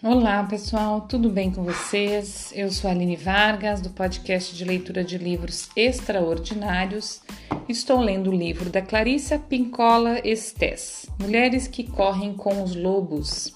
Olá pessoal, tudo bem com vocês? Eu sou a Aline Vargas, do podcast de leitura de livros extraordinários. Estou lendo o livro da Clarissa Pincola Estes, Mulheres que Correm com os Lobos.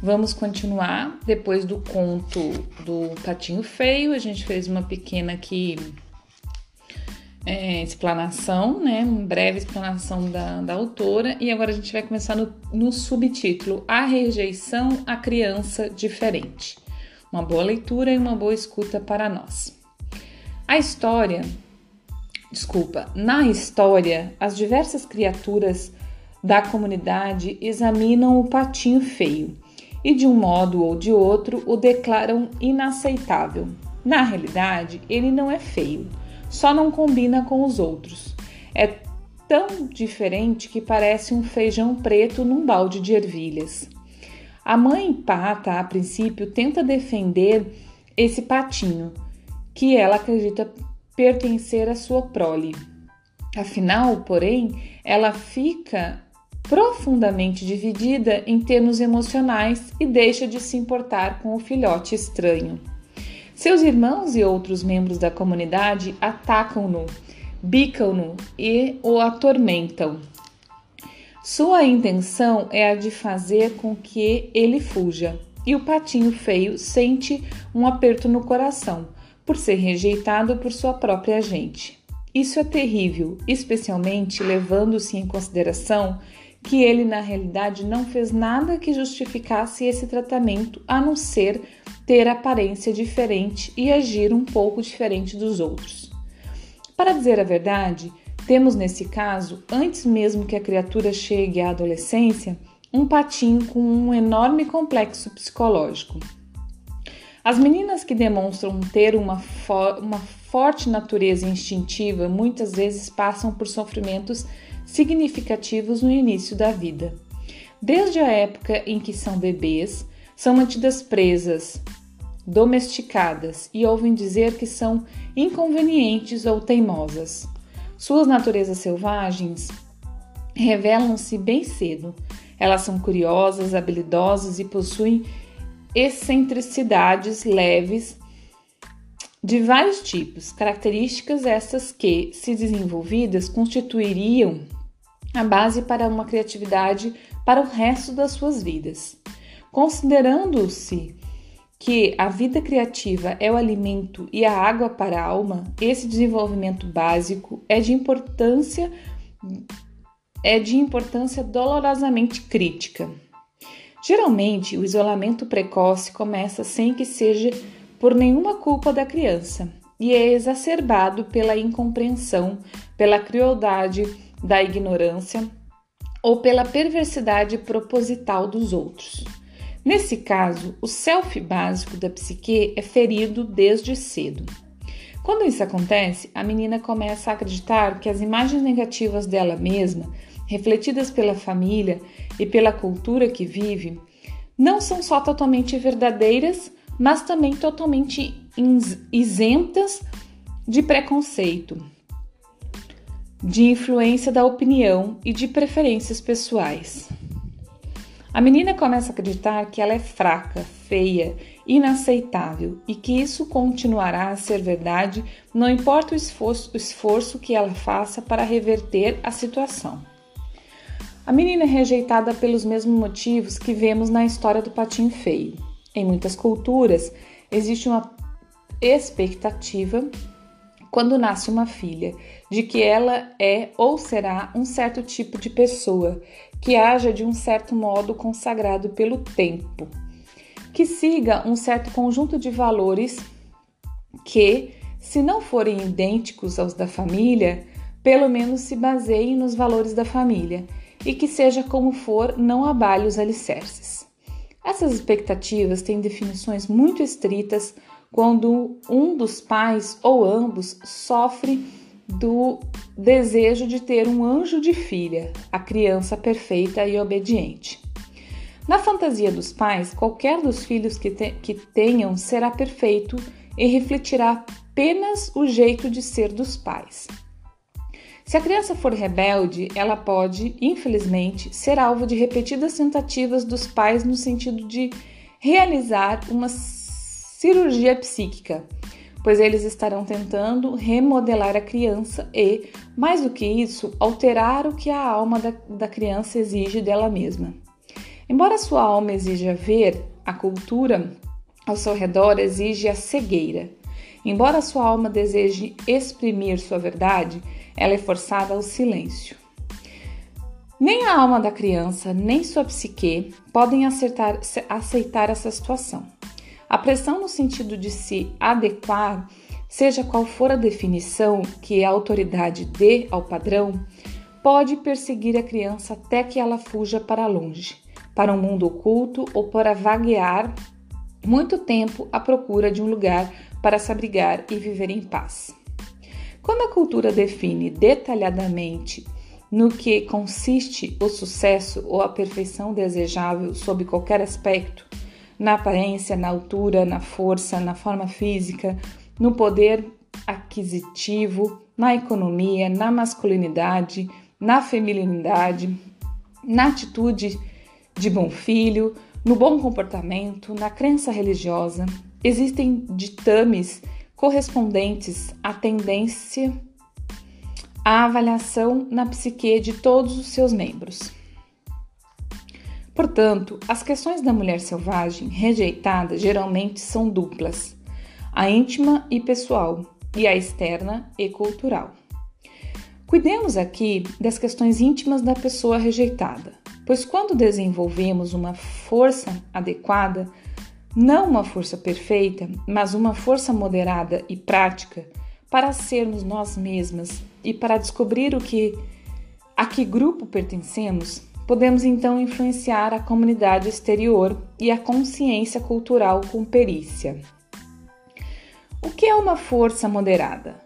Vamos continuar depois do conto do Patinho Feio. A gente fez uma pequena aqui é, explanação, né? Uma breve explanação da, da autora. E agora a gente vai começar no, no subtítulo A Rejeição à Criança Diferente. Uma boa leitura e uma boa escuta para nós. A história, desculpa, na história, as diversas criaturas da comunidade examinam o patinho feio e, de um modo ou de outro, o declaram inaceitável. Na realidade, ele não é feio só não combina com os outros. É tão diferente que parece um feijão preto num balde de ervilhas. A mãe pata, a princípio, tenta defender esse patinho, que ela acredita pertencer à sua prole. Afinal, porém, ela fica profundamente dividida em termos emocionais e deixa de se importar com o filhote estranho. Seus irmãos e outros membros da comunidade atacam-no, bicam-no e o atormentam. Sua intenção é a de fazer com que ele fuja, e o patinho feio sente um aperto no coração por ser rejeitado por sua própria gente. Isso é terrível, especialmente levando-se em consideração que ele na realidade não fez nada que justificasse esse tratamento a não ser ter aparência diferente e agir um pouco diferente dos outros. Para dizer a verdade, temos nesse caso, antes mesmo que a criatura chegue à adolescência, um patinho com um enorme complexo psicológico. As meninas que demonstram ter uma, uma forte natureza instintiva muitas vezes passam por sofrimentos significativos no início da vida. Desde a época em que são bebês, são mantidas presas, domesticadas e ouvem dizer que são inconvenientes ou teimosas. Suas naturezas selvagens revelam-se bem cedo. Elas são curiosas, habilidosas e possuem excentricidades leves de vários tipos, características essas que, se desenvolvidas, constituiriam a base para uma criatividade para o resto das suas vidas. Considerando-se que a vida criativa é o alimento e a água para a alma, esse desenvolvimento básico é de importância é de importância dolorosamente crítica. Geralmente, o isolamento precoce começa sem que seja por nenhuma culpa da criança e é exacerbado pela incompreensão, pela crueldade da ignorância ou pela perversidade proposital dos outros. Nesse caso, o self básico da psique é ferido desde cedo. Quando isso acontece, a menina começa a acreditar que as imagens negativas dela mesma, refletidas pela família e pela cultura que vive, não são só totalmente verdadeiras, mas também totalmente isentas de preconceito, de influência da opinião e de preferências pessoais. A menina começa a acreditar que ela é fraca, feia, inaceitável e que isso continuará a ser verdade, não importa o esforço, o esforço que ela faça para reverter a situação. A menina é rejeitada pelos mesmos motivos que vemos na história do patinho feio. Em muitas culturas, existe uma expectativa quando nasce uma filha, de que ela é ou será um certo tipo de pessoa, que haja de um certo modo consagrado pelo tempo, que siga um certo conjunto de valores que, se não forem idênticos aos da família, pelo menos se baseiem nos valores da família e que seja como for, não abale os alicerces. Essas expectativas têm definições muito estritas quando um dos pais ou ambos sofre do desejo de ter um anjo de filha, a criança perfeita e obediente. Na fantasia dos pais, qualquer dos filhos que, te que tenham será perfeito e refletirá apenas o jeito de ser dos pais. Se a criança for rebelde, ela pode, infelizmente, ser alvo de repetidas tentativas dos pais no sentido de realizar uma cirurgia psíquica, pois eles estarão tentando remodelar a criança e, mais do que isso, alterar o que a alma da, da criança exige dela mesma. Embora sua alma exija ver, a cultura ao seu redor exige a cegueira. Embora sua alma deseje exprimir sua verdade, ela é forçada ao silêncio. Nem a alma da criança, nem sua psique podem acertar, aceitar essa situação. A pressão no sentido de se adequar, seja qual for a definição que a autoridade dê ao padrão, pode perseguir a criança até que ela fuja para longe, para um mundo oculto ou para vaguear muito tempo à procura de um lugar para se abrigar e viver em paz. Quando a cultura define detalhadamente no que consiste o sucesso ou a perfeição desejável sob qualquer aspecto, na aparência, na altura, na força, na forma física, no poder aquisitivo, na economia, na masculinidade, na feminilidade, na atitude de bom filho, no bom comportamento, na crença religiosa. Existem ditames correspondentes à tendência à avaliação na psique de todos os seus membros. Portanto, as questões da mulher selvagem rejeitada geralmente são duplas: a íntima e pessoal, e a externa e cultural. Cuidemos aqui das questões íntimas da pessoa rejeitada, pois quando desenvolvemos uma força adequada, não uma força perfeita, mas uma força moderada e prática para sermos nós mesmas e para descobrir o que a que grupo pertencemos, Podemos então influenciar a comunidade exterior e a consciência cultural com perícia. O que é uma força moderada?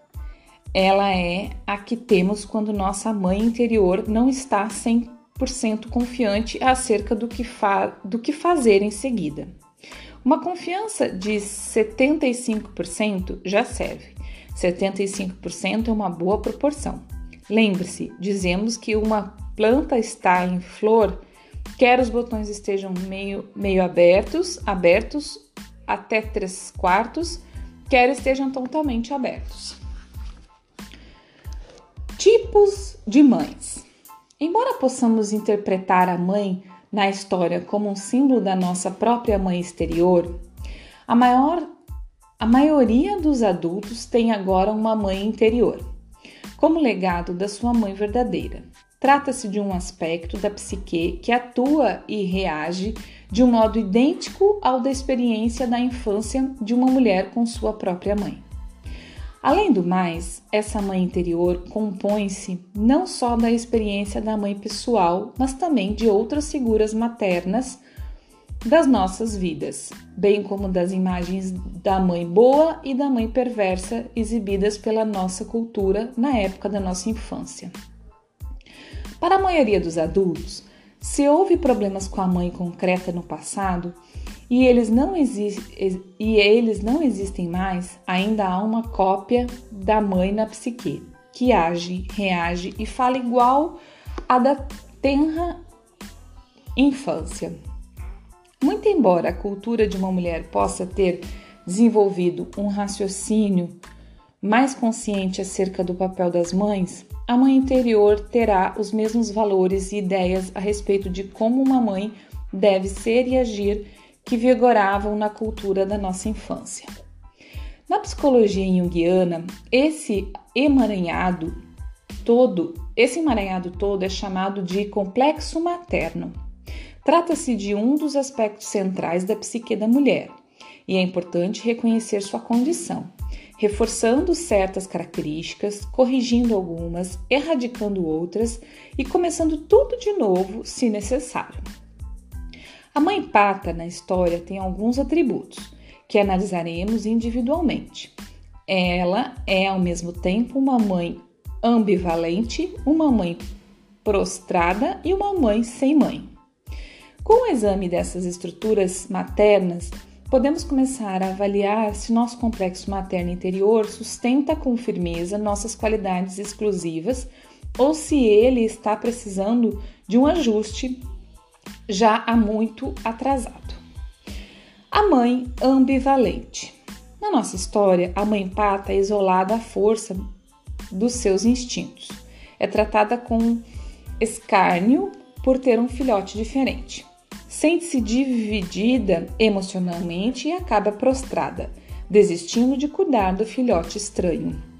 Ela é a que temos quando nossa mãe interior não está 100% confiante acerca do que, do que fazer em seguida. Uma confiança de 75% já serve. 75% é uma boa proporção. Lembre-se, dizemos que uma planta está em flor, quer os botões estejam meio, meio abertos, abertos até 3 quartos, quer estejam totalmente abertos. Tipos de mães. Embora possamos interpretar a mãe na história como um símbolo da nossa própria mãe exterior, a, maior, a maioria dos adultos tem agora uma mãe interior, como legado da sua mãe verdadeira. Trata-se de um aspecto da psique que atua e reage de um modo idêntico ao da experiência da infância de uma mulher com sua própria mãe. Além do mais, essa mãe interior compõe-se não só da experiência da mãe pessoal, mas também de outras figuras maternas das nossas vidas, bem como das imagens da mãe boa e da mãe perversa exibidas pela nossa cultura na época da nossa infância. Para a maioria dos adultos, se houve problemas com a mãe concreta no passado e eles não, e eles não existem mais, ainda há uma cópia da mãe na psique, que age, reage e fala igual à da tenra infância. Muito embora a cultura de uma mulher possa ter desenvolvido um raciocínio mais consciente acerca do papel das mães, a mãe interior terá os mesmos valores e ideias a respeito de como uma mãe deve ser e agir que vigoravam na cultura da nossa infância. Na psicologia junguiana, esse emaranhado todo, esse emaranhado todo é chamado de complexo materno. Trata-se de um dos aspectos centrais da psique da mulher, e é importante reconhecer sua condição reforçando certas características, corrigindo algumas, erradicando outras e começando tudo de novo se necessário. A mãe pata na história tem alguns atributos que analisaremos individualmente. Ela é ao mesmo tempo uma mãe ambivalente, uma mãe prostrada e uma mãe sem mãe. Com o exame dessas estruturas maternas, podemos começar a avaliar se nosso complexo materno interior sustenta com firmeza nossas qualidades exclusivas ou se ele está precisando de um ajuste já há muito atrasado. A mãe ambivalente. Na nossa história, a mãe pata é isolada à força dos seus instintos. É tratada com escárnio por ter um filhote diferente. Sente-se dividida emocionalmente e acaba prostrada, desistindo de cuidar do filhote estranho.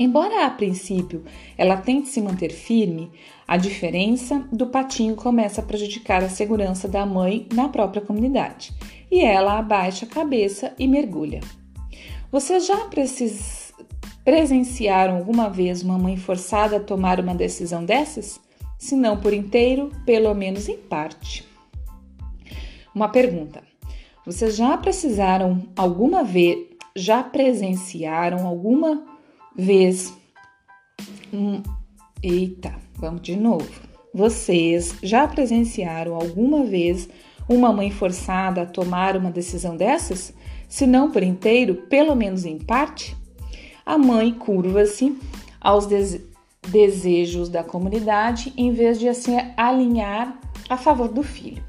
Embora a princípio ela tente se manter firme, a diferença do patinho começa a prejudicar a segurança da mãe na própria comunidade e ela abaixa a cabeça e mergulha. Vocês já presenciaram alguma vez uma mãe forçada a tomar uma decisão dessas? Se não por inteiro, pelo menos em parte. Uma pergunta: Vocês já precisaram alguma vez, já presenciaram alguma vez um... Eita, vamos de novo. Vocês já presenciaram alguma vez uma mãe forçada a tomar uma decisão dessas? Se não por inteiro, pelo menos em parte? A mãe curva-se aos de desejos da comunidade em vez de se assim, alinhar a favor do filho.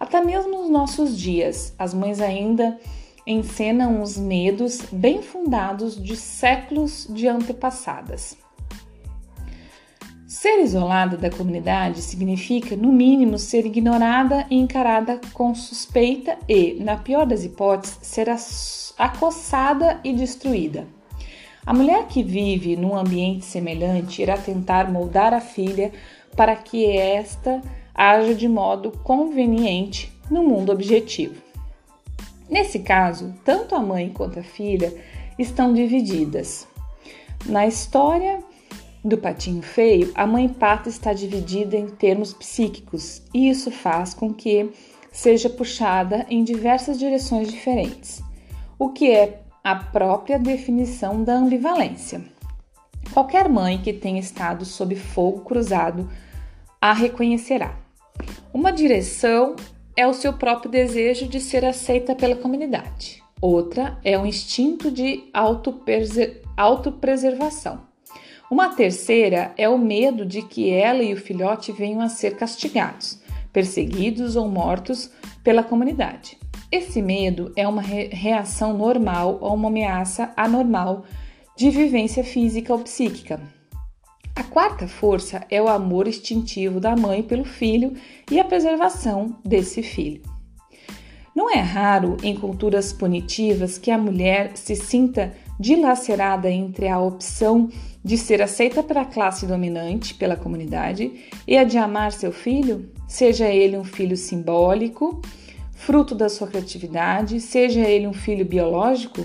Até mesmo nos nossos dias, as mães ainda encenam os medos bem fundados de séculos de antepassadas. Ser isolada da comunidade significa, no mínimo, ser ignorada e encarada com suspeita e, na pior das hipóteses, ser acossada e destruída. A mulher que vive num ambiente semelhante irá tentar moldar a filha para que esta haja de modo conveniente no mundo objetivo. Nesse caso, tanto a mãe quanto a filha estão divididas. Na história do patinho feio, a mãe pata está dividida em termos psíquicos e isso faz com que seja puxada em diversas direções diferentes, o que é a própria definição da ambivalência. Qualquer mãe que tenha estado sob fogo cruzado a reconhecerá. Uma direção é o seu próprio desejo de ser aceita pela comunidade. Outra é o instinto de autopreservação. Uma terceira é o medo de que ela e o filhote venham a ser castigados, perseguidos ou mortos pela comunidade. Esse medo é uma reação normal a uma ameaça anormal de vivência física ou psíquica, a quarta força é o amor instintivo da mãe pelo filho e a preservação desse filho. Não é raro em culturas punitivas que a mulher se sinta dilacerada entre a opção de ser aceita pela classe dominante, pela comunidade, e a de amar seu filho, seja ele um filho simbólico, fruto da sua criatividade, seja ele um filho biológico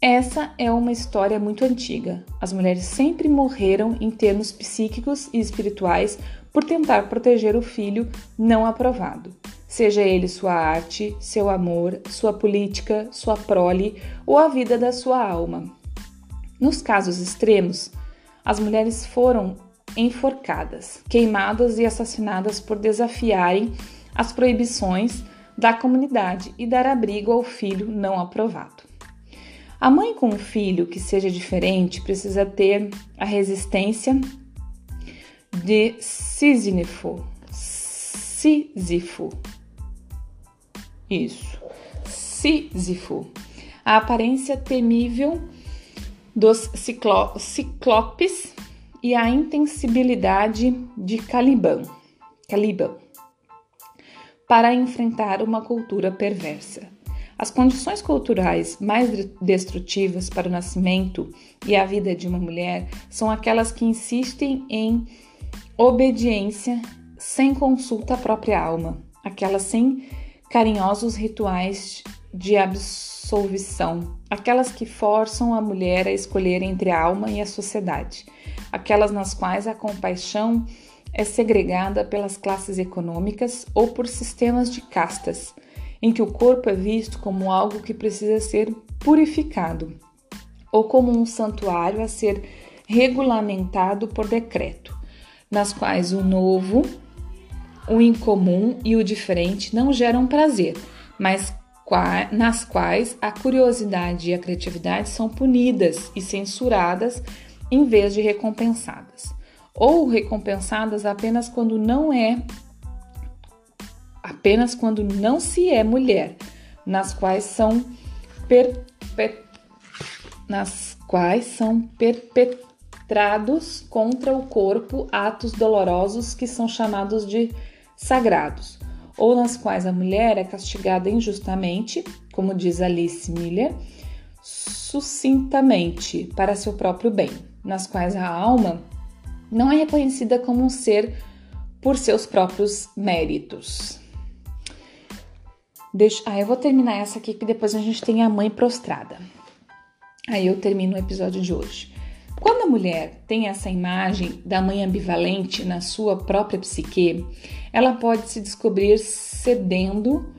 essa é uma história muito antiga. As mulheres sempre morreram em termos psíquicos e espirituais por tentar proteger o filho não aprovado, seja ele sua arte, seu amor, sua política, sua prole ou a vida da sua alma. Nos casos extremos, as mulheres foram enforcadas, queimadas e assassinadas por desafiarem as proibições da comunidade e dar abrigo ao filho não aprovado. A mãe com um filho que seja diferente precisa ter a resistência de Sísifo. Sísifo. Isso. Sísifo. A aparência temível dos ciclo ciclopes e a intensibilidade de Caliban, Caliban para enfrentar uma cultura perversa. As condições culturais mais destrutivas para o nascimento e a vida de uma mulher são aquelas que insistem em obediência sem consulta à própria alma, aquelas sem carinhosos rituais de absolvição, aquelas que forçam a mulher a escolher entre a alma e a sociedade, aquelas nas quais a compaixão é segregada pelas classes econômicas ou por sistemas de castas em que o corpo é visto como algo que precisa ser purificado, ou como um santuário a ser regulamentado por decreto, nas quais o novo, o incomum e o diferente não geram prazer, mas nas quais a curiosidade e a criatividade são punidas e censuradas em vez de recompensadas, ou recompensadas apenas quando não é apenas quando não se é mulher, nas quais são perpet... nas quais são perpetrados contra o corpo atos dolorosos que são chamados de sagrados, ou nas quais a mulher é castigada injustamente, como diz Alice Miller, sucintamente para seu próprio bem, nas quais a alma não é reconhecida como um ser por seus próprios méritos. Deixa, ah, eu vou terminar essa aqui que depois a gente tem a mãe prostrada. Aí eu termino o episódio de hoje. Quando a mulher tem essa imagem da mãe ambivalente na sua própria psique, ela pode se descobrir cedendo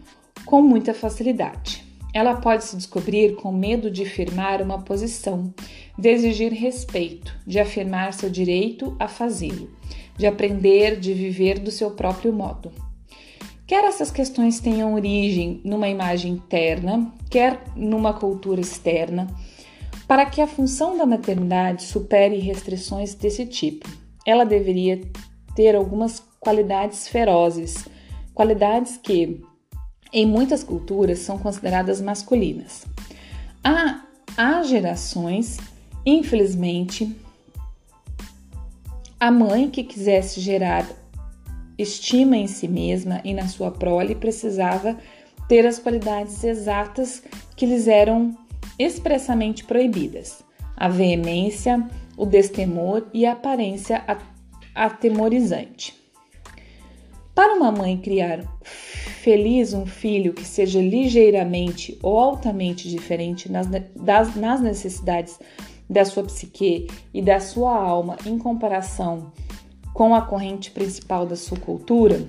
com muita facilidade. Ela pode se descobrir com medo de firmar uma posição, de exigir respeito, de afirmar seu direito a fazê-lo, de aprender, de viver do seu próprio modo. Quer essas questões tenham origem numa imagem interna, quer numa cultura externa, para que a função da maternidade supere restrições desse tipo, ela deveria ter algumas qualidades ferozes, qualidades que, em muitas culturas, são consideradas masculinas. Há, há gerações, infelizmente, a mãe que quisesse gerar estima em si mesma e na sua prole precisava ter as qualidades exatas que lhes eram expressamente proibidas: a veemência, o destemor e a aparência atemorizante. Para uma mãe criar feliz um filho que seja ligeiramente ou altamente diferente nas, das, nas necessidades da sua psique e da sua alma em comparação com a corrente principal da sua cultura,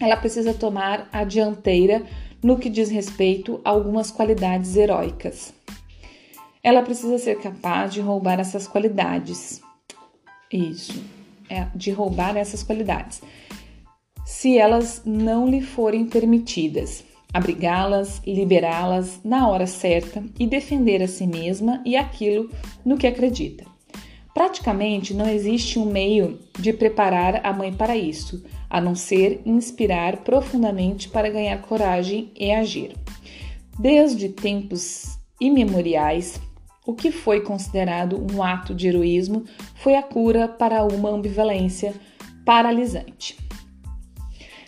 ela precisa tomar a dianteira no que diz respeito a algumas qualidades heróicas. Ela precisa ser capaz de roubar essas qualidades. Isso, é, de roubar essas qualidades se elas não lhe forem permitidas, abrigá-las, liberá-las na hora certa e defender a si mesma e aquilo no que acredita. Praticamente não existe um meio de preparar a mãe para isso, a não ser inspirar profundamente para ganhar coragem e agir. Desde tempos imemoriais, o que foi considerado um ato de heroísmo foi a cura para uma ambivalência paralisante.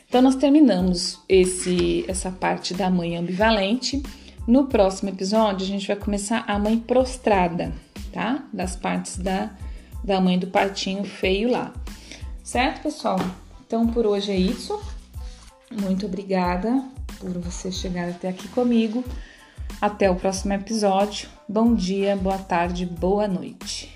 Então nós terminamos esse essa parte da mãe ambivalente. No próximo episódio a gente vai começar a mãe prostrada, tá? Das partes da da mãe do partinho feio lá. Certo, pessoal? Então por hoje é isso. Muito obrigada por você chegar até aqui comigo. Até o próximo episódio. Bom dia, boa tarde, boa noite.